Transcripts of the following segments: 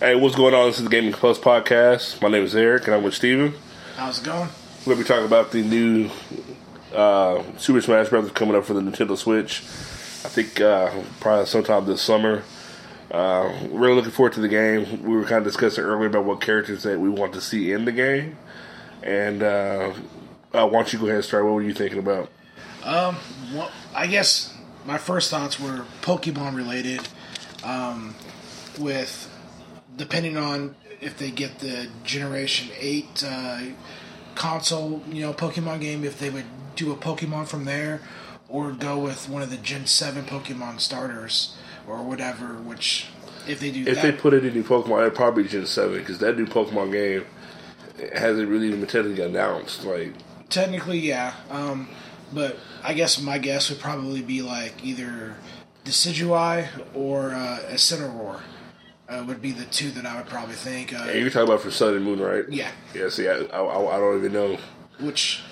Hey, what's going on? This is the Gaming Plus podcast. My name is Eric, and I'm with Steven. How's it going? We're going to be talking about the new uh, Super Smash Bros. coming up for the Nintendo Switch. I think uh, probably sometime this summer. Uh, really looking forward to the game. We were kind of discussing earlier about what characters that we want to see in the game. And uh, uh, why don't you go ahead and start? What were you thinking about? Um, well, I guess my first thoughts were Pokemon related. Um, with depending on if they get the Generation Eight uh, console, you know, Pokemon game, if they would do a Pokemon from there, or go with one of the Gen Seven Pokemon starters or whatever. Which, if they do, If that, they put it in new Pokemon, it'd probably be Gen 7 because that new Pokemon game hasn't really even technically announced. Like, Technically, yeah. Um, but I guess my guess would probably be like either Decidueye or uh, Incineroar. Uh, would be the two that I would probably think. Uh, and you're talking about for Sun and Moon, right? yeah. Yeah, see, I, I, I don't even know. Which,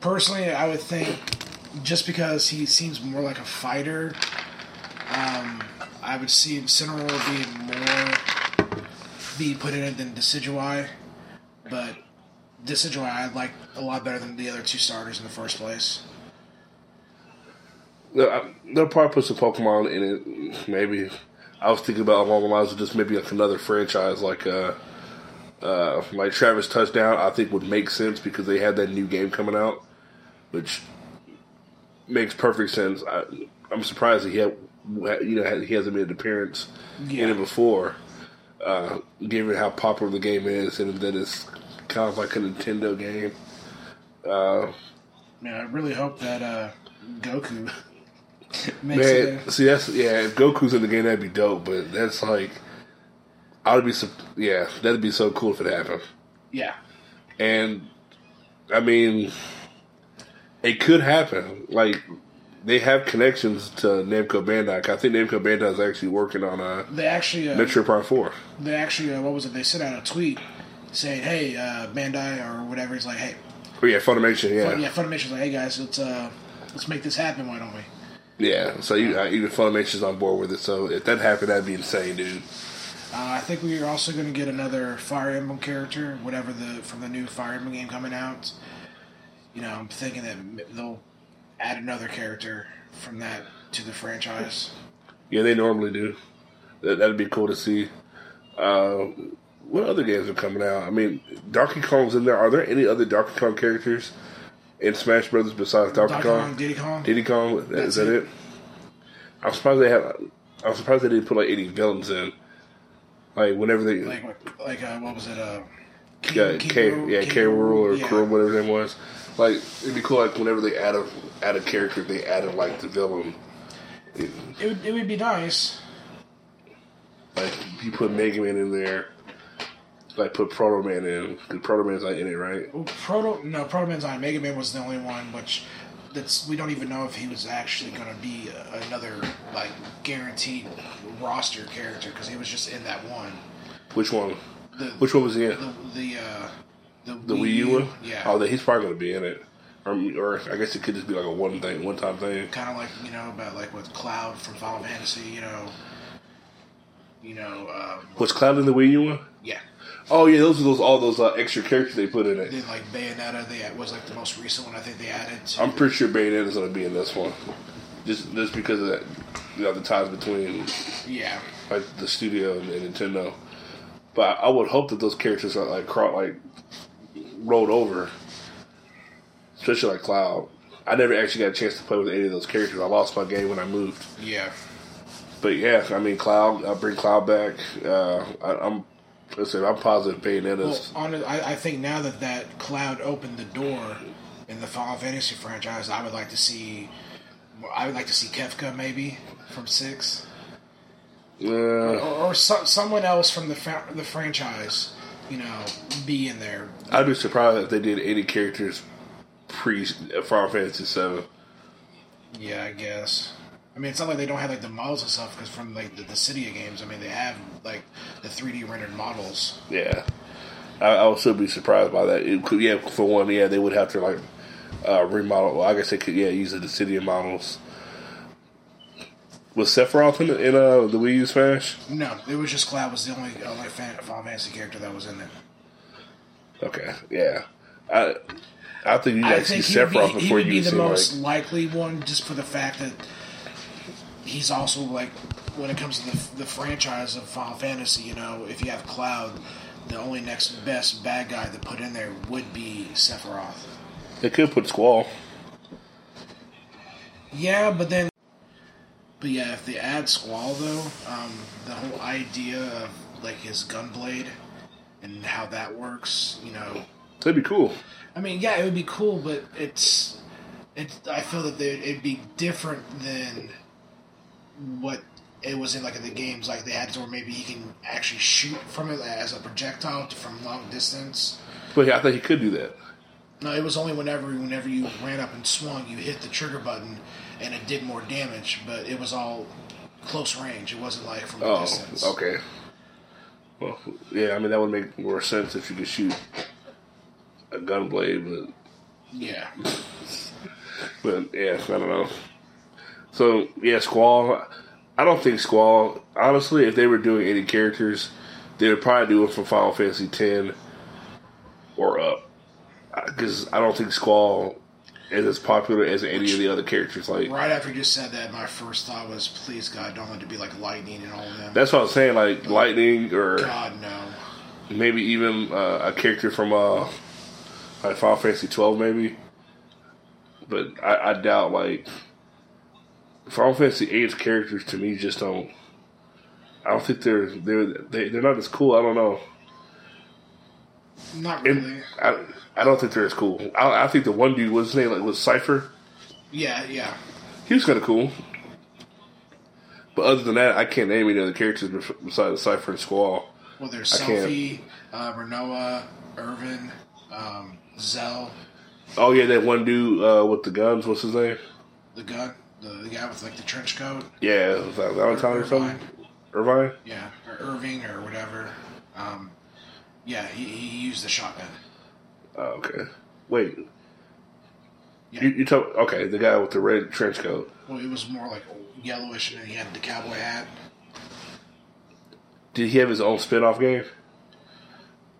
personally, I would think just because he seems more like a fighter, um, I would see Incineroar being more be put in it than Decidueye. But Decidueye I like a lot better than the other two starters in the first place. They'll, I- they'll probably put some Pokemon in it. Maybe I was thinking about along the lines of just maybe like another franchise, like uh, uh, like Travis Touchdown. I think would make sense because they had that new game coming out, which makes perfect sense. I, I'm surprised that he had, you know, he hasn't made an appearance in it before, uh, given how popular the game is and that it's kind of like a Nintendo game. Uh, Man, I really hope that uh, Goku. Man, see that's yeah. If Goku's in the game, that'd be dope. But that's like, I would be so yeah. That'd be so cool if it happened. Yeah, And I mean, it could happen. Like they have connections to Namco Bandai. I think Namco Bandai is actually working on a they actually uh, Metroid Prime Four. they actually uh, what was it? They sent out a tweet saying, "Hey, uh, Bandai or whatever." He's like, "Hey, Oh yeah, Funimation. Yeah, yeah, Funimation's like, hey guys, let's uh, let's make this happen. Why don't we?" Yeah. So you, uh, even Funimation's on board with it. So if that happened, that'd be insane, dude. Uh, I think we are also going to get another Fire Emblem character, whatever the from the new Fire Emblem game coming out. You know, I'm thinking that they'll add another character from that to the franchise. Yeah, they normally do. That, that'd be cool to see. Uh, what other games are coming out? I mean, Donkey Kong's in there. Are there any other Donkey Kong characters in Smash Brothers besides Donkey, Donkey Kong? Kong, Diddy Kong. Diddy Kong? Is That's that it. it? I'm surprised they have. I'm surprised they didn't put like any villains in. Like whenever they, like what- like uh, what was it? Uh, yeah, K, Rool- yeah, King K. Rool or yeah. Kuro, whatever his name was. Like it'd be cool. Like whenever they add a add a character, they added like the villain. It would, it would be nice. Like you put Mega Man in there, like put Proto Man in because Proto Man's not in it, right? Well, Proto no Proto Man's on. Mega Man was the only one, which that's we don't even know if he was actually going to be another like guaranteed roster character because he was just in that one. Which one? The Which one was he in? the the uh, the, The Wii U one? yeah. Oh, he's probably going to be in it, or, or I guess it could just be like a one thing, one time thing. kind of like you know about like with Cloud from Final Fantasy, you know, you know, um, Was Cloud in the Wii U one? yeah. Oh yeah, those are those all those uh, extra characters they put in it. Then like Bayonetta, they was like the most recent one I think they added. To, I'm pretty sure Bayonetta's going to be in this one, just just because of that, you know, the ties between yeah, like the studio and, and Nintendo. But I would hope that those characters are like cro- like rolled over, especially like Cloud. I never actually got a chance to play with any of those characters. I lost my game when I moved. yeah. But yeah, I mean Cloud. I'll bring Cloud back. Uh, I, I'm. Listen, I'm positive Well, Bayonetta's. on it, I, I think now that that Cloud opened the door in the Final Fantasy franchise, I would like to see. I would like to see Kefka maybe from six, Uh, or, or so, someone else from the fa- the franchise, you know, be in there. I'd be surprised if they did any characters pre Final Fantasy Seven. Yeah, I guess. I mean, it's not like they don't have like the models and stuff because from like the, the Dissidia games, I mean, they have like the 3D rendered models. Yeah, I, I would still be surprised by that. It could, yeah, for one, yeah, they would have to like uh, remodel. Well, I guess they could, yeah, use the Dissidia models. Was Sephiroth in, in uh, the Wii U Smash? No, it was just Cloud was the only fan, Final Fantasy character that was in it. Okay, yeah. I I think you guys like see think he would Sephiroth be, he before would be the most like likely one, just for the fact that he's also like when it comes to the, the franchise of Final Fantasy. You know, if you have Cloud, the only next best bad guy to put in there would be Sephiroth. they could put Squall. Yeah, but then, but yeah, if they add Squall though, um, the whole idea of like his gunblade and how that works, you know, That'd be cool. I mean, yeah, it would be cool, but it's it's. I feel that they, it'd be different than what it was in like in the games. Like they had to where maybe he can actually shoot from it as a projectile to, from long distance. But yeah, I think he could do that. No, it was only whenever whenever you ran up and swung, you hit the trigger button, and it did more damage. But it was all close range. It wasn't like from a Oh, distance. okay. Well, yeah, I mean that would make more sense if you could shoot a gunblade, but Yeah, But yeah, I don't know. So yeah, Squall. I don't think Squall. Honestly, if they were doing any characters, they would probably do it from Final Fantasy X or up, because I don't think Squall is as popular as any of the other characters. Like right after you just said that, my first thought was, please God, don't let it be like lightning and all of them. that's what I'm saying. Like Lightning or God no. maybe even uh, a character from uh, like Final Fantasy twelve, maybe. But I, I doubt like Final Fantasy eight's characters to me just don't. I don't think they're they're they, they're not as cool. I don't know. Not really. And I I don't think they're as cool. I, I think the one dude was his name like was Seifer. Yeah, yeah. He was kind of cool. But other than that, I can't name any other characters besides Seifer and Squall. Well, there's I can't. Uh, Rinoa, Irvine, um, Zell, Oh yeah, that one dude uh, with the guns. What's his name? the gun, the, the guy with like the trench coat. Yeah, was that Valentine or something? Irvine. Yeah, or Irving or whatever. Um, yeah, he, he used the shotgun. Oh, okay. Wait. Yeah. You, you talk okay? The guy with the red trench coat. Well, it was more like yellowish, and then he had the cowboy hat. Did he have his own spin-off game?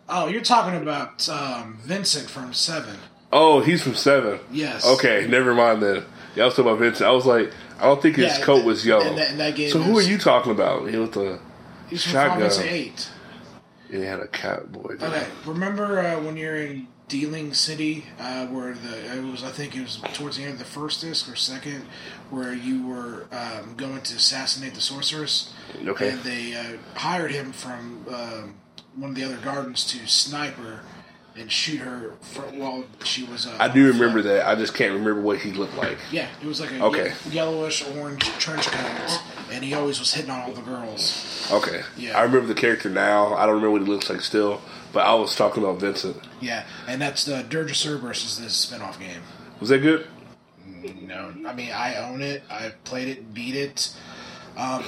Oh, you're talking about um, Vincent from Seven. Oh, he's from Seven. Yes. Okay, never mind then. Yeah, I was talking about Vincent. I was like, I don't think his Yeah, coat was yellow. in that- in that so who is- are you talking about? He with the He's from Shotgun. Fantasy Eight. he had a cowboy. Okay, remember uh, when you're in Deling City, uh, where the it was I think it was towards the end of the first disc or second, where you were um, going to assassinate the sorceress, Okay. and they uh, hired him from um, one of the other gardens to sniper and shoot her fr while she was. Uh, I do remember that. I just can't remember what he looked like. Yeah, it was like a Okay. ye- yellowish orange trench coat, and he always was hitting on all the girls. Okay. Yeah. I remember the character now. I don't remember what he looks like still, but I was talking about Vincent. Yeah, and that's the Dirge of Cerberus is this spin-off game. Was that good? No, I mean I own it. I played it, beat it. Um,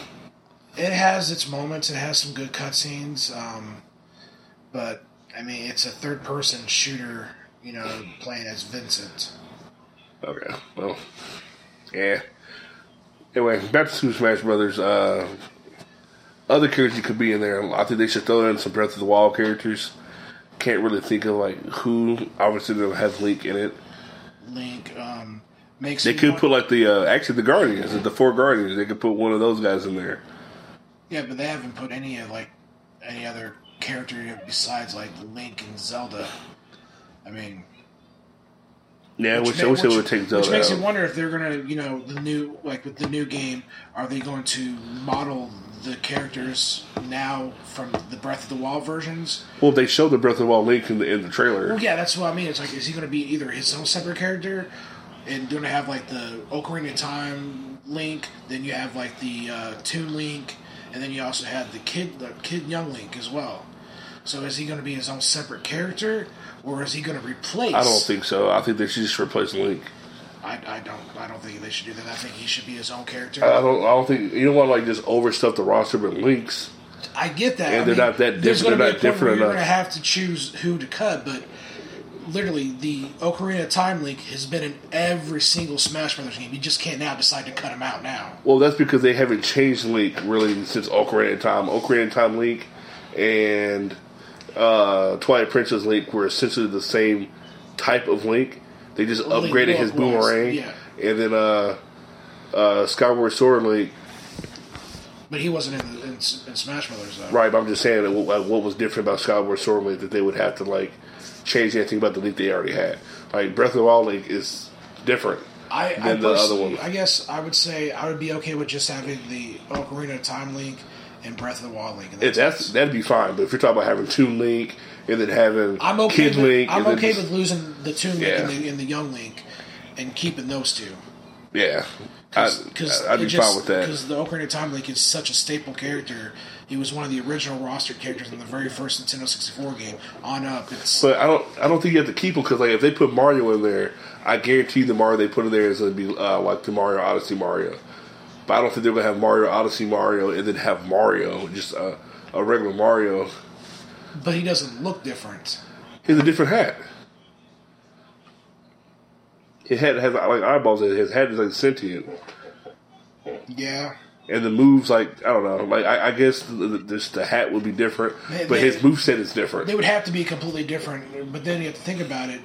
it has its moments. It has some good cutscenes, um, but I mean it's a third-person shooter. You know, playing as Vincent. Okay. Well, yeah. Anyway, back to Super Smash Brothers. Uh, other characters could be in there. I think they should throw in some Breath of the Wild characters. Can't really think of like who. Obviously, they'll have Link in it. Link um, makes. They could want- put like the uh, actually the Guardians, the four Guardians. They could put one of those guys in there. Yeah, but they haven't put any of like any other character besides like Link and Zelda. I mean, Yeah, I wish, I wish they which- would take Zelda Which makes out. me wonder if they're gonna, you know, the new like with the new game, are they going to model the characters now from the Breath of the Wild versions? Well, they showed the Breath of the Wild Link in the in the trailer. Well, yeah, that's what I mean. It's like, is he going to be either his own separate character, and going to have like the Ocarina of Time Link, then you have like the uh, Toon Link, and then you also have the kid, the kid young Link as well. So is he going to be his own separate character, or is he going to replace? I don't think so. I think they should just replace Link. I, I don't. I don't think they should do that. I think he should be his own character. I don't. I don't think you don't want to like just overstuff the roster with links. I get that. And I they're mean, not that different- they're not different You're enough. going to have to choose who to cut, but literally the Ocarina of Time Link has been in every single Smash Brothers game. You just can't now decide to cut him out now. Well, that's because they haven't changed Link really since Ocarina of Time. Ocarina of Time Link and uh, Twilight Princess Link were essentially the same type of Link. They just Link upgraded his was, boomerang, yeah. and then uh, uh, Skyward Sword Link. But he wasn't in, in, in Smash Brothers though. Right, but I'm just saying that what, what was different about Skyward Sword Link that they would have to like change anything about the Link they already had. Like Breath of the Wild Link is different. I, I than the other one. I guess I would say I would be okay with just having the Ocarina of Time Link and Breath of the Wild Link. And that's that'd be fine, but if you're talking about having Toon Link and then having I'm okay. Kid with, Link, I'm okay just- with losing the Toon Link Yeah. and, the, and the Young Link, and keeping those two. yeah, Because I'd be fine with that. Because the Ocarina of Time Link is such a staple character. He was one of the original roster characters in the very first Nintendo 64 game. On up, it's But I don't. I don't think you have to keep him because, like, if they put Mario in there, I guarantee the Mario they put in there is going to be uh, like the Mario Odyssey Mario. But I don't think they're to have Mario Odyssey Mario and then have Mario just uh, a regular Mario. but he doesn't look different. He has a different hat. His head has like eyeballs. in it. His head is like sentient, Yeah, and the moves like I don't know. Like I, I guess the, the, just the hat would be different, They- but they- his move set is different. they would have to be completely different. But then you have to think about it,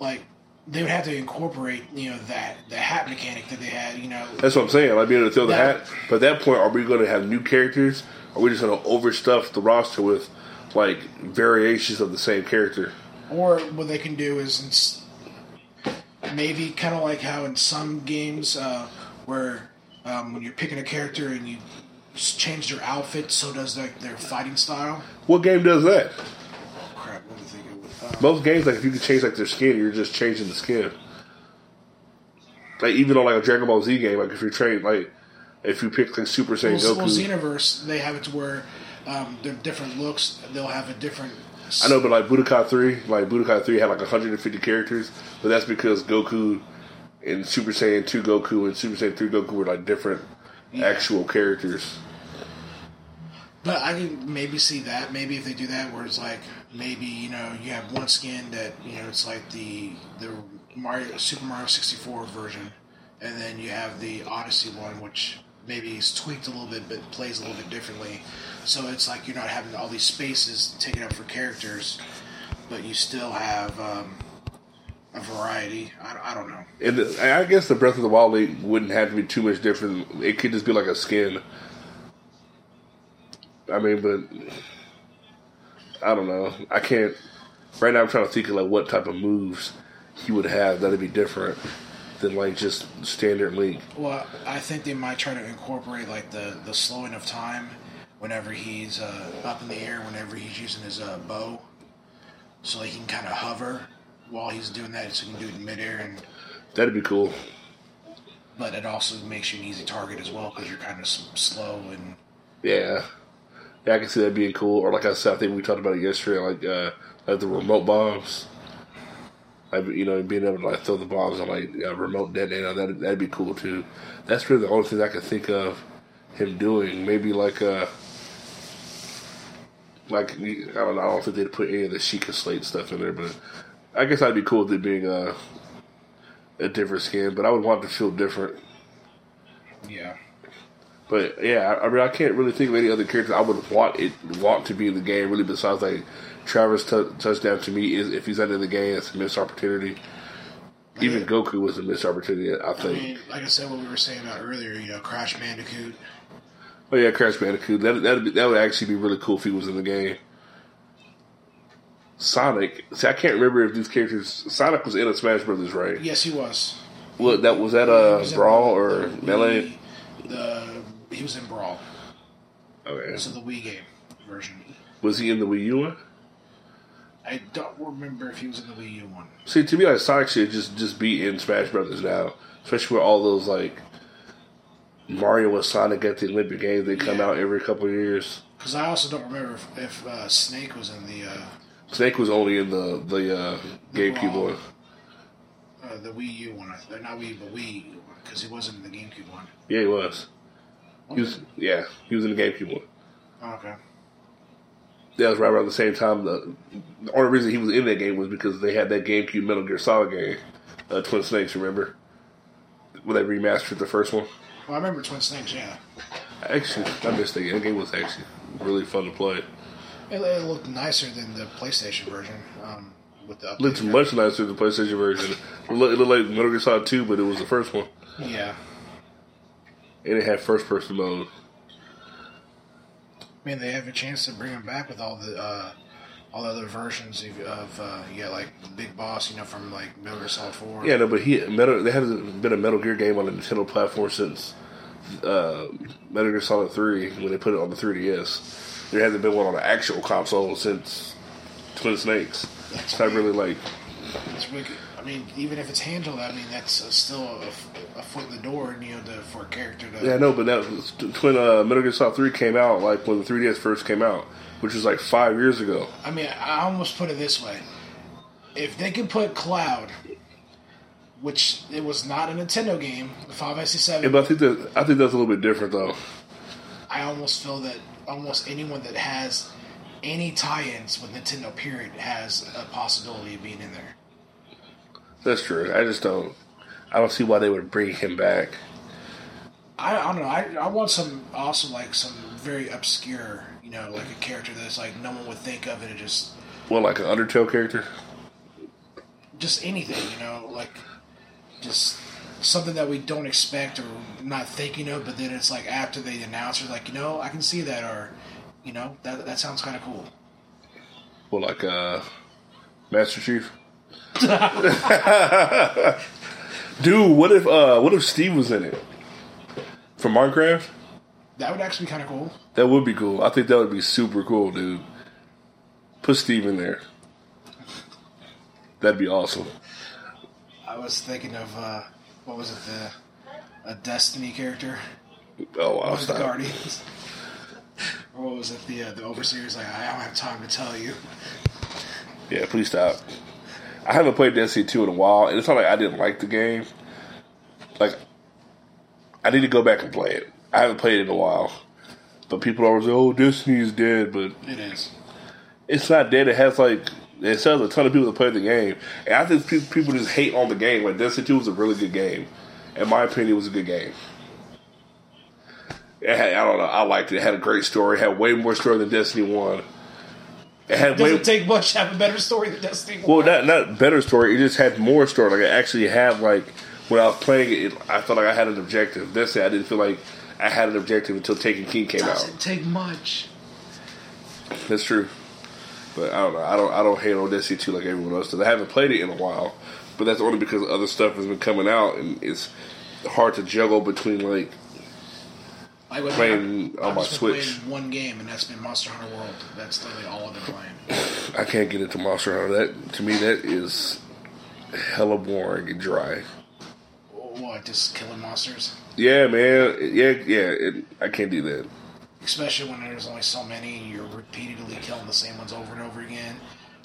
like they would have to incorporate you know that the hat mechanic that they had. You know, That's what I'm saying. Like being able to throw the hat. But at that point, are we going to have new characters? Or are we just going to overstuff the roster with like variations of the same character? Or what they can do is maybe kind of like how in some games uh, where um, when you're picking a character and you change their outfit, so does like their fighting style. What game does that? Crap, what do you think it would? Uh, Most games, like if you can change like their skin, you're just changing the skin. Like even on like a Dragon Ball Z game, like if you're trained, like if you pick like Super Saiyan well, Goku. well, Xenoverse, they have it to where um, they're different looks. They'll have a different. I know, but like Budokai Three, like Budokai Three had like 150 characters, but that's because Goku and Super Saiyan Two Goku and Super Saiyan Three Goku were like different actual characters. But I can maybe see that. Maybe if they do that, where it's like maybe you know you have one skin that you know it's like the the Mario Super Mario sixty four version, and then you have the Odyssey one, which maybe is tweaked a little bit, but plays a little bit differently. So it's like you're not having all these spaces taken up for characters, but you still have um, a variety. I, I don't know. And I guess the Breath of the Wild wouldn't have to be too much different. It could just be like a skin. I mean, but I don't know. I can't. Right now, I'm trying to think of like what type of moves he would have that'd be different than like just standard Link. Well, I think they might try to incorporate like the the slowing of time whenever he's uh, up in the air, whenever he's using his uh, bow, so like he can kind of hover while he's doing that, so he can do it in midair, and That'd be cool. but it also makes you an easy target as well because you're kind of slow and Yeah. Yeah, I can see that being cool. Or like I said, I think we talked about it yesterday, like uh, like the remote bombs. Like you know, being able to like throw the bombs on like a remote detonator, that that'd be cool too. That's really the only thing I could think of him doing. Maybe like uh like I don't know. I don't think they'd put any of the Sheikah Slate stuff in there, but I guess I'd be cool with it being a a different skin. But I would want to feel different. yeah. But yeah, I, I mean, I can't really think of any other characters I would want it want to be in the game. Really, besides like Travis t- touchdown to me is if he's not in the game, it's a missed opportunity. Even Yeah. Goku was a missed opportunity, I I think. mean, like I said, what we were saying about earlier, you know, Crash Bandicoot. oh yeah, Crash Bandicoot. That that that would actually be really cool if he was in the game. Sonic. See, I can't remember if these characters. Sonic was in a Smash Brothers, right? Yes, he was. What that was that a uh, was Brawl or Melee? The he was in Brawl, Okay. so the Wii game version. Was he in the Wii U one? I don't remember if he was in the Wii U one. See, to me, like Sonic should just just be in Smash Brothers now, especially with all those like Mario and Sonic at the Olympic Games. They come Yeah. out every couple of years. Because I also don't remember if, if uh, Snake was in the uh, Snake was only in the the uh, GameCube one. uh, the Wii U one. Not Wii, but Wii because he wasn't in the GameCube one. Yeah, he was. He was. Yeah, he was in the GameCube one. Okay. That was right around the same time. The, the only reason he was in that game was because they had that GameCube Metal Gear Solid game, uh, Twin Snakes. Remember when they remastered the first one? Well, I remember Twin Snakes. Yeah, Actually, I missed that game. That game was actually really fun to play. it, it looked nicer than the PlayStation version. Um, with the Looked much nicer than the PlayStation version. It looked, like Metal Gear Solid 2, but it was the first one. Yeah, And it had first person mode. man, they have a chance to bring them back with all the uh, all the other versions of, of uh, yeah, like Big Boss, you know, from like Metal Gear Solid Four. Yeah, no, but he Metal. There hasn't been a Metal Gear game on the Nintendo platform since uh, Metal Gear Solid Three when they put it on the 3DS. There hasn't been one on the actual console since Twin Snakes. That's It's not really like It's wicked. I mean, even if it's handled, I mean that's uh, still a, a foot in the door, you know, to, for a character to. yeah, no, but that was, when uh, Metal Gear Solid Three came out, like when the 3DS first came out, which was like five years ago. I mean, I almost put it this way: if they could put Cloud, which it was not a Nintendo game, the Five Yeah, SC7, but I think that I think that's a little bit different though. I almost feel that almost anyone that has any tie-ins with Nintendo, period, has a possibility of being in there. That's true. I just don't. I don't see why they would bring him back. I, I don't know. I, I want some also like some very obscure, you know, like a character that's like no one would think of, and it just Well, like an Undertale character. just anything, you know, like just something that we don't expect or not thinking of, but then it's like after they announce it, like you know, I can see that, or you know, that that sounds kind of cool. Well, like uh, Master Chief. Dude, what if uh, what if Steve was in it from Minecraft? That would actually be kind of cool. That would be cool. I think that would be super cool, dude. Put Steve in there. That'd be awesome. I was thinking of uh, what was it, the a Destiny character, Oh, I'll was the. Guardians, or what was it, the uh, the Overseers? Like I don't have time to tell you. Yeah, please stop. I haven't played Destiny 2 in a while, and it's not like I didn't like the game. Like, I need to go back and play it. I haven't played it in a while. But people always say, oh, Destiny is dead, but It is. it's not dead. It has, like, it sells a ton of people that play the game. And I think people just hate on the game. Like, Destiny 2 was a really good game. In my opinion, it was a good game. Had, I don't know. I liked it. It had a great story. It had way more story than Destiny 1. It had Does way, take much to have a better story than Destiny? well, not not better story. It just had more story. Like I actually had like when I was playing it, I felt like I had an objective. That's it. I didn't feel like I had an objective until Taken King came out. doesn't take much. That's true. But I don't know. I don't. I don't hate on Destiny two like everyone else does. I haven't played it in a while, but that's only because other stuff has been coming out, and it's hard to juggle between like Like with Playing on I've my Switch. one game, and that's been Monster Hunter World. That's literally all I've been playing. I can't get into Monster Hunter. That to me that is hella boring and dry. What? Just killing monsters, Yeah, man. Yeah, yeah. It, I can't do that. especially when there's only so many, and you're repeatedly killing the same ones over and over again.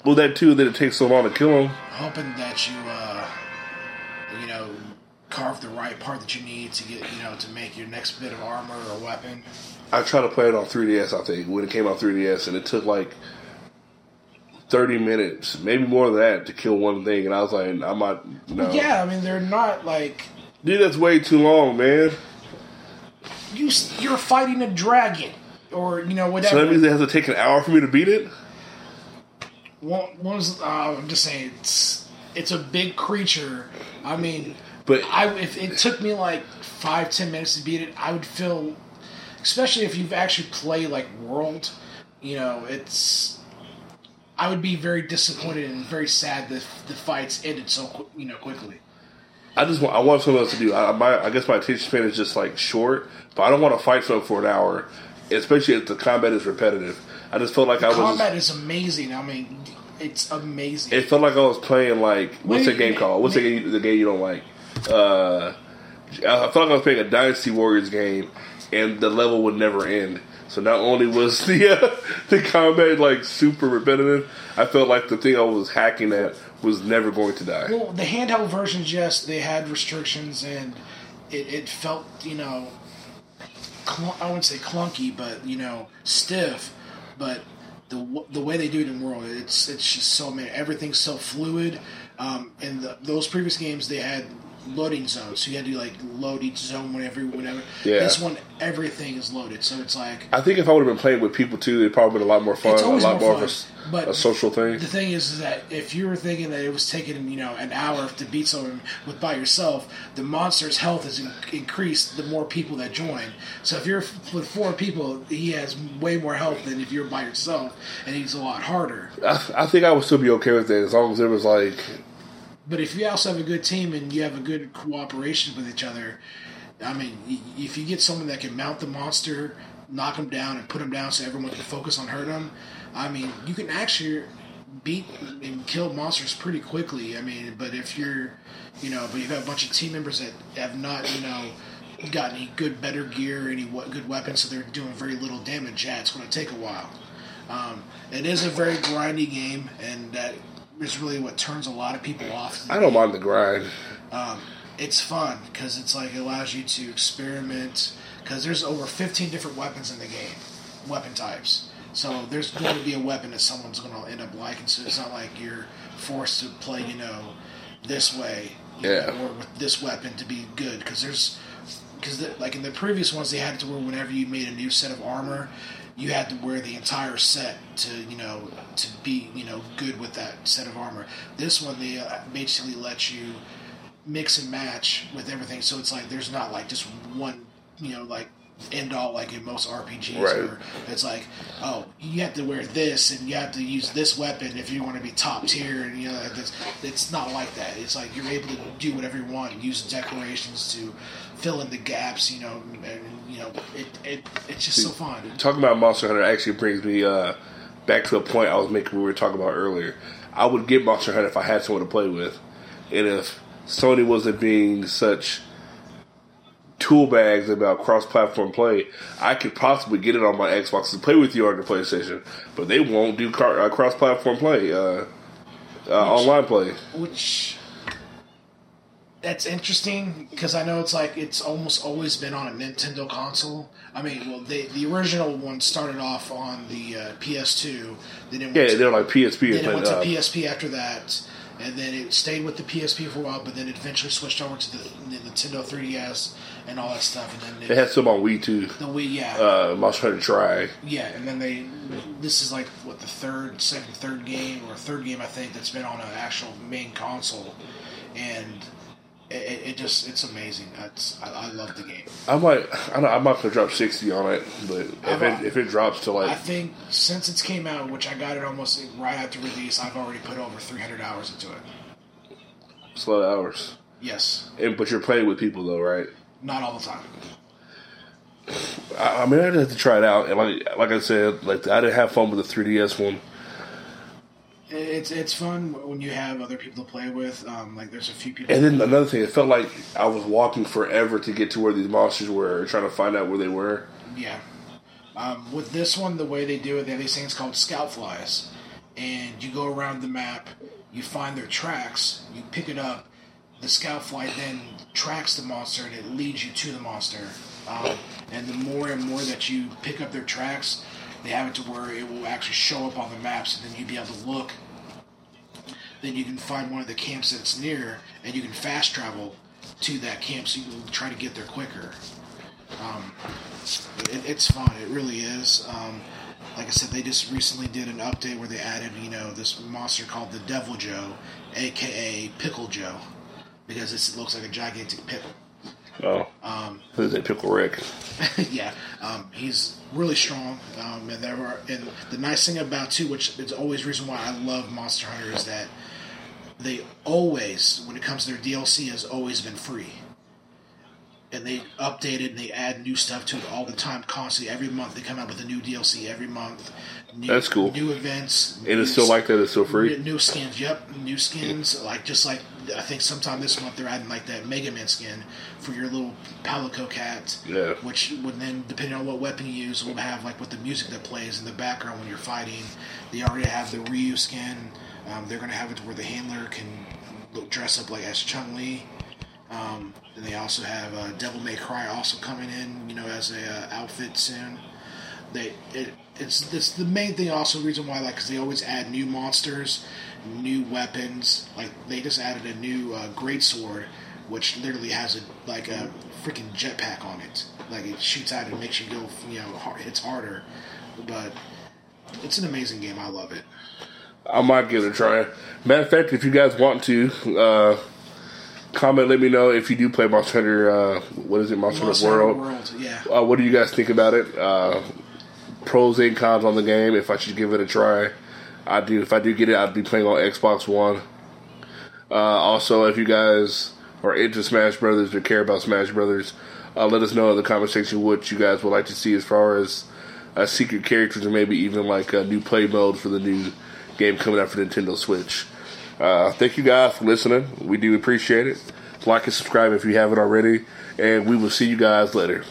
Well, that too. That it takes so long to kill them. hoping that you, uh, you know, carve the right part that you need to get, you know, to make your next bit of armor or weapon. I tried to play it on 3DS. I think when it came out 3DS, and it took like 30 minutes, maybe more than that, to kill one thing. And I was like, I'm not. No, Yeah, I mean, they're not like dude, that's way too long, man. you. You're fighting a dragon, or you know, whatever. So that means it has to take an hour for me to beat it. one, one's, uh, I'm just saying, it's it's a big creature. I mean, But I if it took me like five ten minutes to beat it, I would feel, especially if you've actually played like World, you know, it's. I would be very disappointed and very sad that the fights ended so you know quickly. I just want I want something else to do. I, my, I guess my attention span is just like short, but I don't want to fight something for an hour, especially if the combat is repetitive. I just felt like I was. Combat is amazing. I mean, it's amazing. It felt like I was playing like what's Wait, that game called? What's the game? The game you don't like? Uh, I felt like I was playing a Dynasty Warriors game, and the level would never end. So not only was the uh, the combat like super repetitive, I felt like the thing I was hacking at was never going to die. Well, the handheld versions, yes, they had restrictions, and it, it felt, you know, cl- I wouldn't say clunky, but you know, stiff. But the the way they do it in World, it's it's just so man, everything's so fluid. Um, in the, those previous games, they had loading zones, so you had to like load each zone whenever, whenever. Yeah. This one, everything is loaded, so it's like I think if I would have been playing with people too, it'd probably been a lot more fun, It's a lot more more, of fun, a, but a social thing. The thing is, is that if you were thinking that it was taking you know an hour to beat someone with by yourself, the monster's health is in- increased the more people that join. So if you're f- with four people, he has way more health than if you're by yourself, and he's a lot harder. I, I think I would still be okay with it as long as it was like But if you also have a good team and you have a good cooperation with each other, I mean, if you get someone that can mount the monster, knock him down, and put him down so everyone can focus on hurt him, I mean, you can actually beat and kill monsters pretty quickly. I mean, but if you're, you know, but you have got a bunch of team members that have not, you know, got any good, better gear, any good weapons, so they're doing very little damage. Yeah, it's going to take a while. Um, it is a very grindy game, and that is really what turns a lot of people off. I don't mind the grind. Um, it's fun because it's like it allows you to experiment. Because there's over 15 different weapons in the game, weapon types. So there's going to be a weapon that someone's going to end up liking. So it's not like you're forced to play, you know, this way, Yeah. know, or with this weapon to be good. Because there's, because like in the previous ones, they had to where whenever you made a new set of armor, you had to wear the entire set to, you know, to be, you know, good with that set of armor. This one, they uh, basically let you mix and match with everything. So it's like there's not like just one, you know, like end all like in most RPGs. Right. Where it's like, oh, you have to wear this and you have to use this weapon if you want to be top tier, and you know, it's, it's not like that. It's like you're able to do whatever you want use decorations to fill in the gaps. You know, and you know, it, it it's just so fun. Talking about Monster Hunter actually brings me uh, back to a point I was making we were talking about earlier. I would get Monster Hunter if I had someone to play with, and if Sony wasn't being such tool bags about cross-platform play, I could possibly get it on my Xbox to play with you on the PlayStation. But they won't do car- uh, cross-platform play, uh, uh, online play. which that's interesting because I know it's like it's almost always been on a Nintendo console. I mean, well, they, the original one started off on the uh, PS2, then it Yeah, to, they're like PSP. then it went to uh, PSP after that, and then it stayed with the PSP for a while, but then it eventually switched over to the, the Nintendo 3DS and all that stuff, and then They it, had some on Wii too. the Wii, yeah, Uh, Monster Hunter Tri. yeah, and then they. This is like what the third, second, third game or third game I think that's been on an actual main console, and it, it, just it's amazing. It's, I, I love the game. I might. I I'm not gonna drop sixty on it, but if it if it drops to like I think since it's came out, which I got it almost right after release, I've already put over 300 hours into it. slow hours, Yes, and but you're playing with people though, right? not all the time. I, I mean, I'd have to try it out, and like like I said, like I didn't have fun with the 3ds one. It's it's fun when you have other people to play with. Um, like there's a few people. And then another thing, it felt like I was walking forever to get to where these monsters were, trying to find out where they were. Yeah. Um, with this one, the way they do it, they have these things called scout flies, and you go around the map, you find their tracks, you pick it up. The scout fly then tracks the monster and it leads you to the monster. Um, and the more and more that you pick up their tracks, they have it to where it will actually show up on the maps, and then you'll be able to look. Then you can find one of the camps that's near, and you can fast travel to that camp so you can try to get there quicker. Um, it, it's fun. It really is. Um, like I said, they just recently did an update where they added, you know, this monster called the Deviljho, aka Pickle Joe, because this looks like a gigantic pickle. Oh, Um, who's that pickle Rick? yeah, um, he's really strong, um, and there are. And the nice thing about too, which is always reason why I love Monster Hunter, is that they always, when it comes to their DLC, has always been free. And they update it and they add new stuff to it all the time, constantly. Every month they come out with a new DLC. Every month, new, That's cool. New events. And it's still like that. It's still free. New, new skins, yep, new skins. Like just like I think sometime this month they're adding like that Mega Man skin for your little Palico cat. Yeah. Which would then, depending on what weapon you use, will have like with the music that plays in the background when you're fighting. They already have the Ryu skin. Um, they're gonna have it to where the handler can look, dress up like as Chun Li. Um, and they also have uh, Devil May Cry also coming in, you know, as a uh, outfit soon. they it, it's it's the main thing. Also, reason why like because they always add new monsters, new weapons. Like they just added a new uh, great sword, which literally has a like a freaking jetpack on it. Like it shoots out and makes you go, you know, hard, harder. But it's an amazing game. I love it. I might give it a try. Matter of fact, if you guys want to, uh, comment. Let me know if you do play Monster Hunter. Uh, what is it, Monster, Monster Hunter World? World, yeah. Uh, what do you guys think about it? Uh, pros and cons on the game. If I should give it a try, I do. If I do get it, I'd be playing on Xbox One. Uh, also, if you guys are into Smash Brothers or care about Smash Brothers, uh, let us know in the comment section what you guys would like to see as far as uh, secret characters or maybe even like a new play mode for the new game coming out for Nintendo Switch. Uh, thank you guys for listening. We do appreciate it. Like and subscribe if you haven't already, and we will see you guys later.